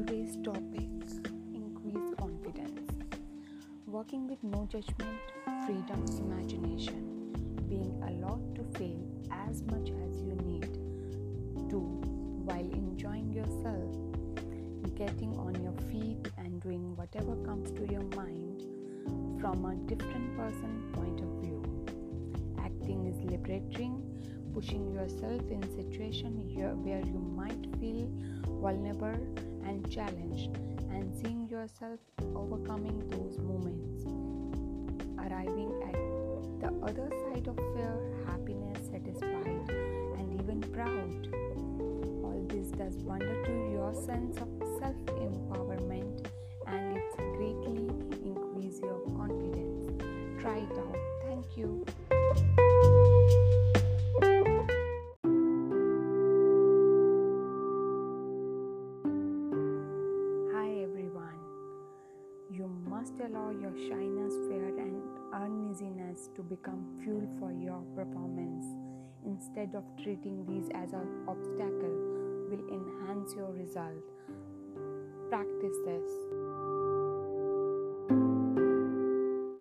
Today's topic increase confidence. Working with no judgment, freedom, imagination. Being allowed to fail as much as you need to while enjoying yourself. Getting on your feet and doing whatever comes to your mind from a different person point of view. Acting is liberating, pushing yourself in situation where you might feel vulnerable and challenged and seeing yourself overcoming those moments. Arriving at the other side of fear, happiness, satisfied, and even proud. All this does wonder to your sense of self empowerment and it greatly increase your confidence. Try it out. Thank you. Must allow your shyness, fear, and uneasiness to become fuel for your performance. Instead of treating these as an obstacle, will enhance your result. Practice this.